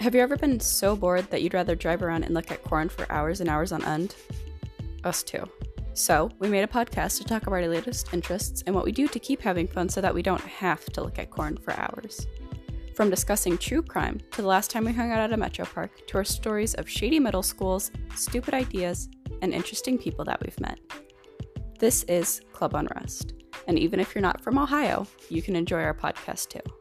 Have you ever been so bored that you'd rather drive around and look at corn for hours and hours on end? Us too. So, we made a podcast to talk about our latest interests and what we do to keep having fun so that we don't have to look at corn for hours. From discussing true crime to the last time we hung out at a metro park to our stories of shady middle schools, stupid ideas, and interesting people that we've met. This is Club Unrest, and even if you're not from Ohio, you can enjoy our podcast too.